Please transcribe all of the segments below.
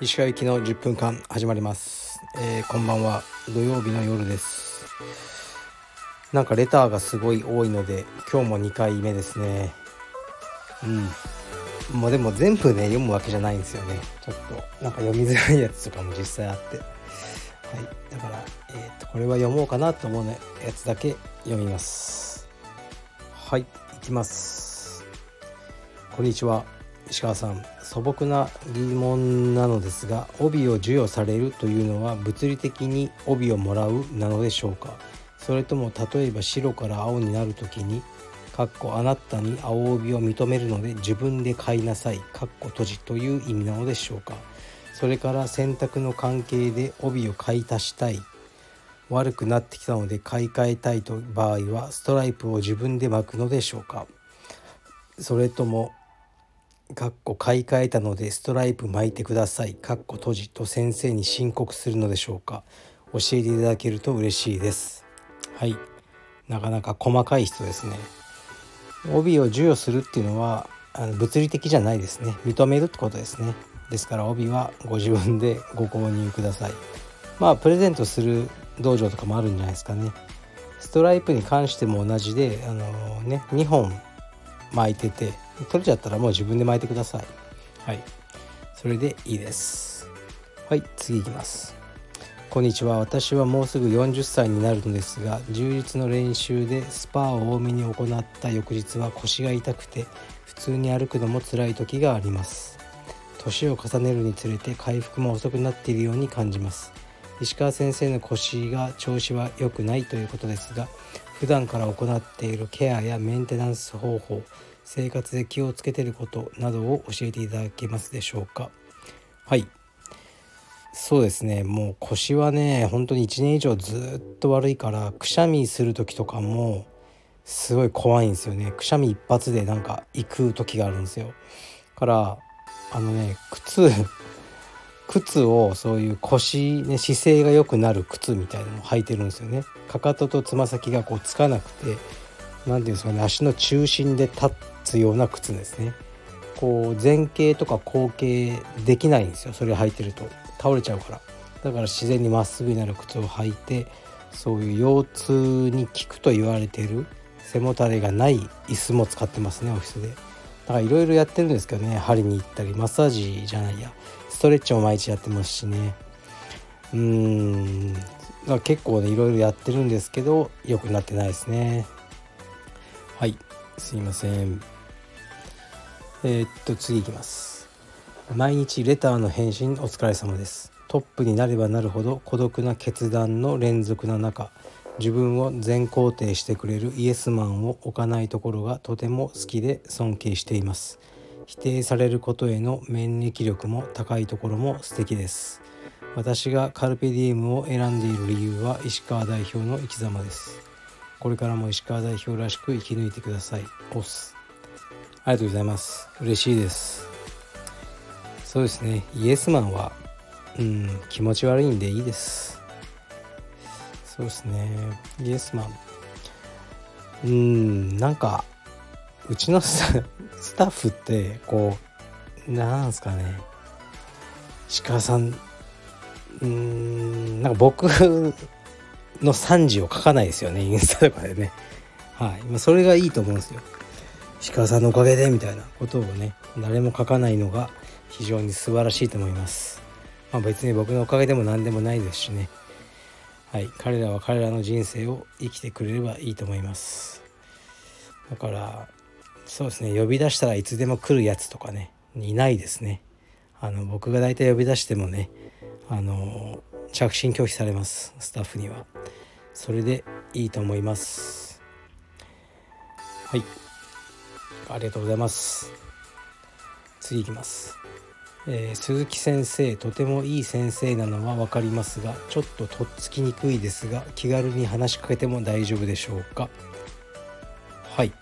石川行きの10分間始まります、えー、こんばんは。土曜日の夜です。なんかレターがすごい多いので今日も2回目ですね。うん。もうでも全部ね読むわけじゃないんですよね。ちょっとなんか読みづらいやつとかも実際あって。はい。だから、えー、とこれは読もうかなと思う、やつだけ読みます。はい行きます。こんにちは。石川さん。素朴な疑問なのですが帯を授与されるというのは物理的に帯をもらうなのでしょうか？それとも例えば白から青になる時にかっこあなたに青帯を認めるので自分で買いなさいかっこ閉じという意味なのでしょうか？それから選択の関係で帯を買い足したい悪くなってきたので買い替えたいと場合はストライプを自分で巻くのでしょうか？それともかっこ買い替えたのでストライプ巻いてくださいかっこ閉じと先生に申告するのでしょうか？教えていただけると嬉しいです。はい。なかなか細かい人ですね。帯を授与するっていうのはあの物理的じゃないですね。認めるってことですね。ですから帯はご自分でご購入ください。まあプレゼントする道場とかもあるんじゃないですかね。ストライプに関しても同じであのね2本巻いてて取れちゃったらもう自分で巻いてください。はい。それでいいです。はい次いきます。こんにちは。私はもうすぐ40歳になるのですが充実の練習でスパを多めに行った翌日は腰が痛くて普通に歩くのも辛い時があります。年を重ねるにつれて回復も遅くなっているように感じます石川先生の腰が調子は良くないということですが普段から行っているケアやメンテナンス方法生活で気をつけていることなどを教えていただけますでしょうか？はい。そうですね。もう腰はね本当に1年以上ずっと悪いからくしゃみする時とかもすごい怖いんですよね。くしゃみ一発でなんか行く時があるんですよ。からあのね靴靴をそういう腰、ね、姿勢が良くなる靴みたいなのを履いてるんですよね。かかととつま先がこうつかなくて何て言うんですかね足の中心で立つような靴ですね。こう前傾とか後傾できないんですよそれ履いてると。倒れちゃうから。だから自然にまっすぐになる靴を履いてそういう腰痛に効くと言われてる背もたれがない椅子も使ってますねオフィスで。だからいろいろやってるんですけどね針に行ったりマッサージじゃないや。ストレッチも毎日やってますしね。うーん。結構ねいろいろやってるんですけど良くなってないですね。はい。すいません。えー、っと次いきます。毎日レターの返信お疲れ様です。トップになればなるほど孤独な決断の連続の中自分を全肯定してくれるイエスマンを置かないところがとても好きで尊敬しています。否定されることへの免疫力も高いところも素敵です。私がカルペディウムを選んでいる理由は石川代表の生き様です。これからも石川代表らしく生き抜いてください。オスありがとうございます。嬉しいです。そうですね。イエスマンはうん気持ち悪いんでいいです。そうですね。イエスマン。うんなんかうちのスタスタッフってこうなんすかね。鹿さんうーんなんか僕の惨事を書かないですよねインスタとかでね。はい、ま、それがいいと思うんですよ。鹿さんのおかげでみたいなことをね誰も書かないのが非常に素晴らしいと思います。まあ別に僕のおかげでも何でもないですしね。はい。彼らは彼らの人生を生きてくれればいいと思います。だからそうですね。呼び出したらいつでも来るやつとかね。いないですね。あの僕が大体呼び出してもねあの着信拒否されます。スタッフには。それでいいと思います。はい。ありがとうございます。次いきます。えー、鈴木先生とてもいい先生なのは分かりますがちょっととっつきにくいですが気軽に話しかけても大丈夫でしょうか。はい。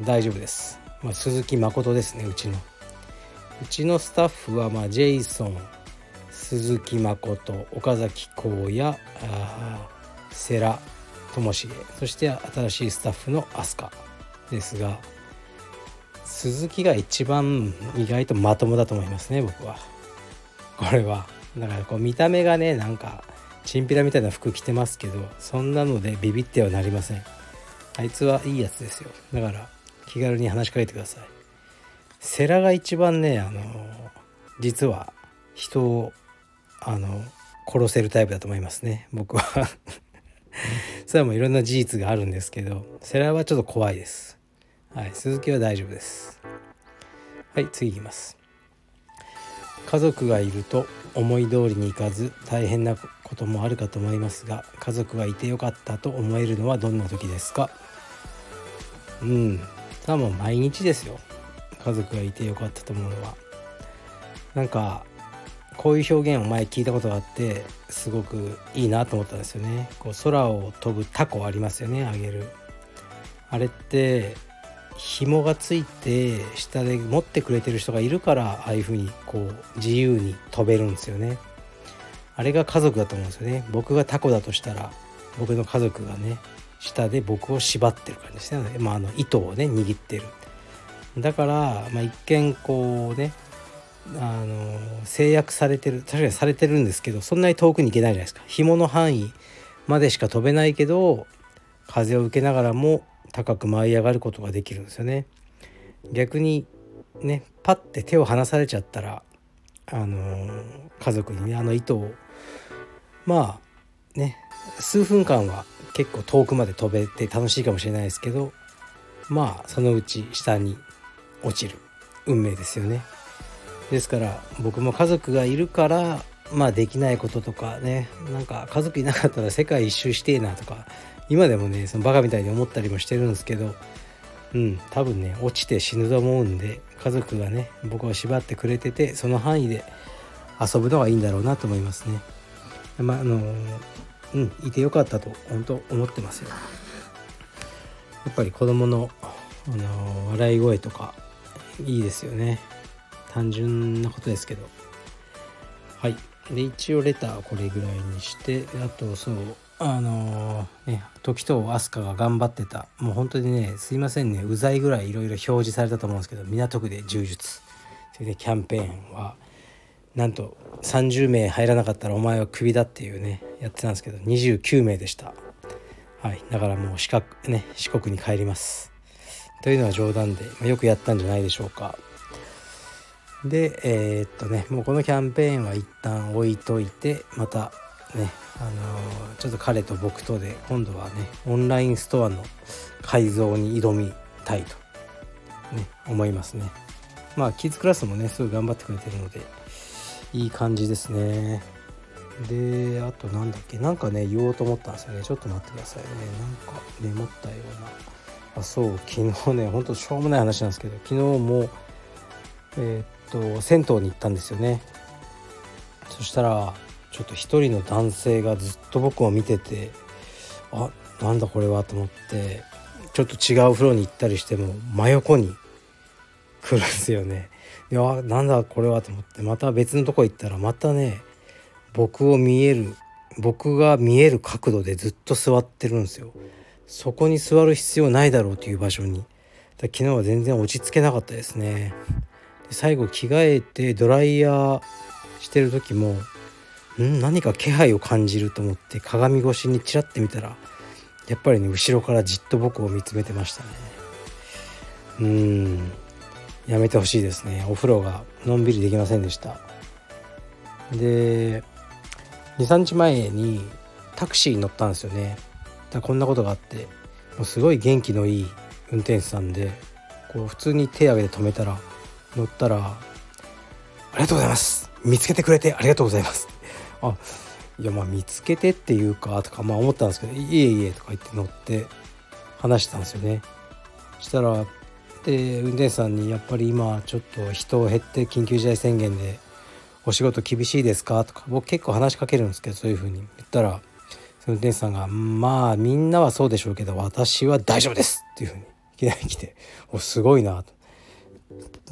大丈夫です、まあ、鈴木誠ですねうちの。うちのスタッフは、まあ、ジェイソン鈴木誠岡崎光也世良智重そして新しいスタッフの飛鳥ですが鈴木が一番意外とまともだと思いますね僕は。これは。だからこう見た目がねなんかチンピラみたいな服着てますけどそんなのでビビってはなりません。あいつはいいやつですよ。だから気軽に話しかけてください。世良が一番ねあの実は人をあの殺せるタイプだと思いますね。僕は。それはもういろんな事実があるんですけど世良はちょっと怖いです。はい鈴木は大丈夫です。はい次いきます。家族がいると思い通りにいかず大変なこともあるかと思いますが家族がいてよかったと思えるのはどんな時ですか？うん多分毎日ですよ。家族がいてよかったと思うのは。なんかこういう表現を前聞いたことがあってすごくいいなと思ったんですよね。こう空を飛ぶタコありますよねあげる。あれって紐がついて下で持ってくれてる人がいるからああいう風にこう自由に飛べるんですよね。あれが家族だと思うんですよね。僕がタコだとしたら僕の家族がね下で僕を縛ってる感じですね、まあ、あの糸をね握ってる。だから、まあ、一見こうねあの制約されてる。確かにされてるんですけどそんなに遠くに行けないじゃないですか。紐の範囲までしか飛べないけど風を受けながらも高く舞い上がることができるんですよね。逆にねパッて手を離されちゃったらあの家族にねあの糸をまあね数分間は結構遠くまで飛べて楽しいかもしれないですけどまあそのうち下に落ちる運命ですよね。ですから僕も家族がいるからまあできないこととかねなんか家族いなかったら世界一周してえなとか今でもねそのバカみたいに思ったりもしてるんですけどうん多分ね落ちて死ぬと思うんで家族がね僕を縛ってくれててその範囲で遊ぶのがいいんだろうなと思いますね。まああのうん。いてよかったと本当思ってますよ。やっぱり子供のあの笑い声とかいいですよね。単純なことですけど。はい。で一応レターこれぐらいにしてあとそうあのー、ね時と飛鳥が頑張ってた。もう本当にねすいませんね。うざいぐらいいろいろ表示されたと思うんですけど港区で柔術。それでキャンペーンはなんと30名入らなかったらお前はクビだっていうね。やってたんですけど29名でした。はい。だからもう四角ね四国に帰ります。というのは冗談で、まあ、よくやったんじゃないでしょうか。でえー、っとねもうこのキャンペーンは一旦置いといてまたねあのー、ちょっと彼と僕とで今度はねオンラインストアの改造に挑みたいと、ね、思いますね。まあキッズクラスもねすごい頑張ってくれてるのでいい感じですね。であとなんだっけなんかね言おうと思ったんですよね。ちょっと待ってくださいね。なんかメモったような。あそう昨日ねほんとしょうもない話なんですけど昨日もえー、っと銭湯に行ったんですよね。そしたらちょっと一人の男性がずっと僕を見ててあなんだこれはと思ってちょっと違う風呂に行ったりしても真横に来るんですよね。であなんだこれはと思ってまた別のとこ行ったらまたね僕を見える僕が見える角度でずっと座ってるんですよ。そこに座る必要ないだろうという場所に。昨日は全然落ち着けなかったですね。最後着替えてドライヤーしてる時もん？何か気配を感じると思って鏡越しにチラッて見たらやっぱりね後ろからじっと僕を見つめてましたねうんやめてほしいですねお風呂がのんびりできませんでしたで23日前にタクシーに乗ったんですよね。だこんなことがあってもうすごい元気のいい運転手さんでこう普通に手挙げて止めたら乗ったら「ありがとうございます。見つけてくれてありがとうございます」あいやまあ見つけてっていうかとかまあ思ったんですけど「いえいえ」とか言って乗って話したんですよね。したらで運転手さんに「やっぱり今ちょっと人を減って緊急事態宣言でお仕事厳しいですか?」とか僕結構話しかけるんですけどそういうふうに言ったらその運転手さんが「まあみんなはそうでしょうけど私は大丈夫です」っていうふうにいきなり来ておすごいなと。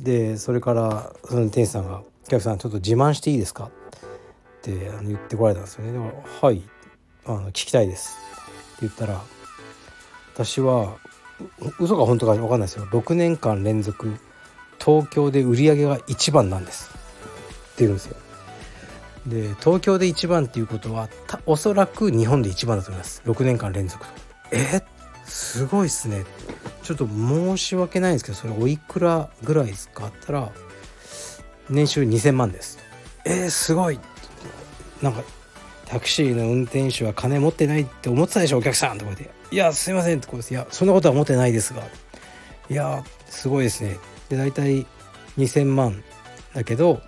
でそれからその運転手さんが「お客さんちょっと自慢していいですか?」って言ってこられたんですよね。だからはいあの聞きたいです」って言ったら私は嘘か本当か分かんないですよ6年間連続東京で売り上げが一番なんですって言うんですよ。で東京で一番っていうことはおそらく日本で一番だと思います。6年間連続と。えすごいっすね。ちょっと申し訳ないんですけどそれおいくらぐらいですかあったら年収2000万です。えー、すごい。なんかタクシーの運転手は金持ってないって思ってたでしょお客さん。とか言って「いやすいません」ってこうです「いやそんなことは思ってないですが。いやすごいですね」で大体2000万だけど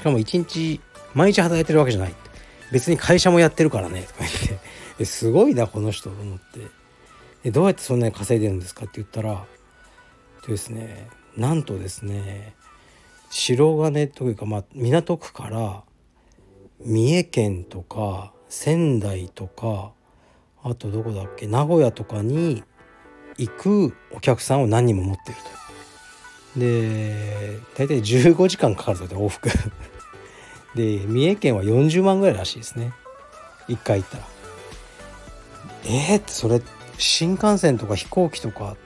しかも1日毎日働いてるわけじゃない。別に会社もやってるからね。とか言って。すごいなこの人と思って。でどうやってそんなに稼いでるんですかって言ったらですねなんとですね白金というか、まあ、港区から三重県とか仙台とかあとどこだっけ名古屋とかに行くお客さんを何人も持ってると。で大体15時間かかるとで往復。で三重県は40万ぐらいらしいですね。1回行ったら。えー、ってそれ新幹線とか飛行機とか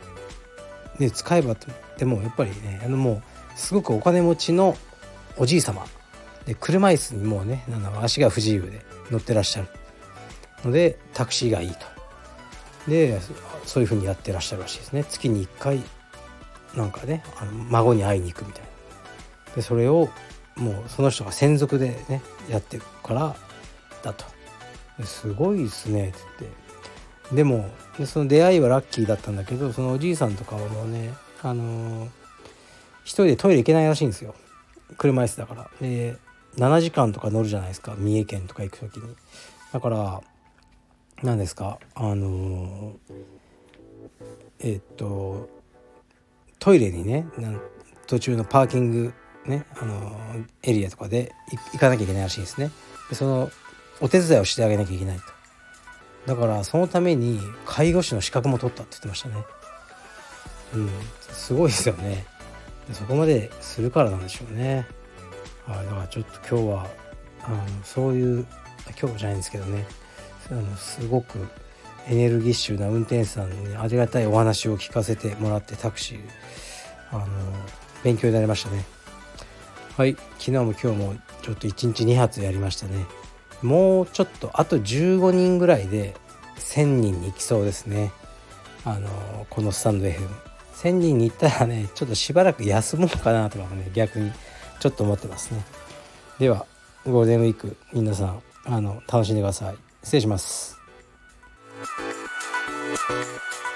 で使えばでもやっぱりねあのもうすごくお金持ちのおじい様。で車椅子にもうねなん足が不自由で乗ってらっしゃる。のでタクシーがいいと。でそういうふうにやってらっしゃるらしいですね。月に1回なんかねあの孫に会いに行くみたいな。でそれをもうその人が専属でねやってるからだと。すごいですねって言って。でもでその出会いはラッキーだったんだけどそのおじいさんとかはもうねあのー、一人でトイレ行けないらしいんですよ。車椅子だから。で7時間とか乗るじゃないですか三重県とか行く時に。だから何ですかあのー、え、っとトイレにね途中のパーキングねあのエリアとかで行かなきゃいけないらしいですね。でそのお手伝いをしてあげなきゃいけないと。だからそのために介護士の資格も取ったって言ってましたね。うん。すごいですよね。でそこまでするからなんでしょうね。はいだからちょっと今日はあのそういう今日じゃないんですけどね。あのすごくエネルギッシュな運転手さんにありがたいお話を聞かせてもらってタクシーあの勉強になりましたね。はい。昨日も今日もちょっと1日2発やりましたね。もうちょっとあと15人ぐらいで1000人に行きそうですね。あのこのスタンド FM1000 人に行ったらねちょっとしばらく休もうかなとかもね逆にちょっと思ってますね。ではゴールデンウィーク皆さんあの楽しんでください。失礼します Música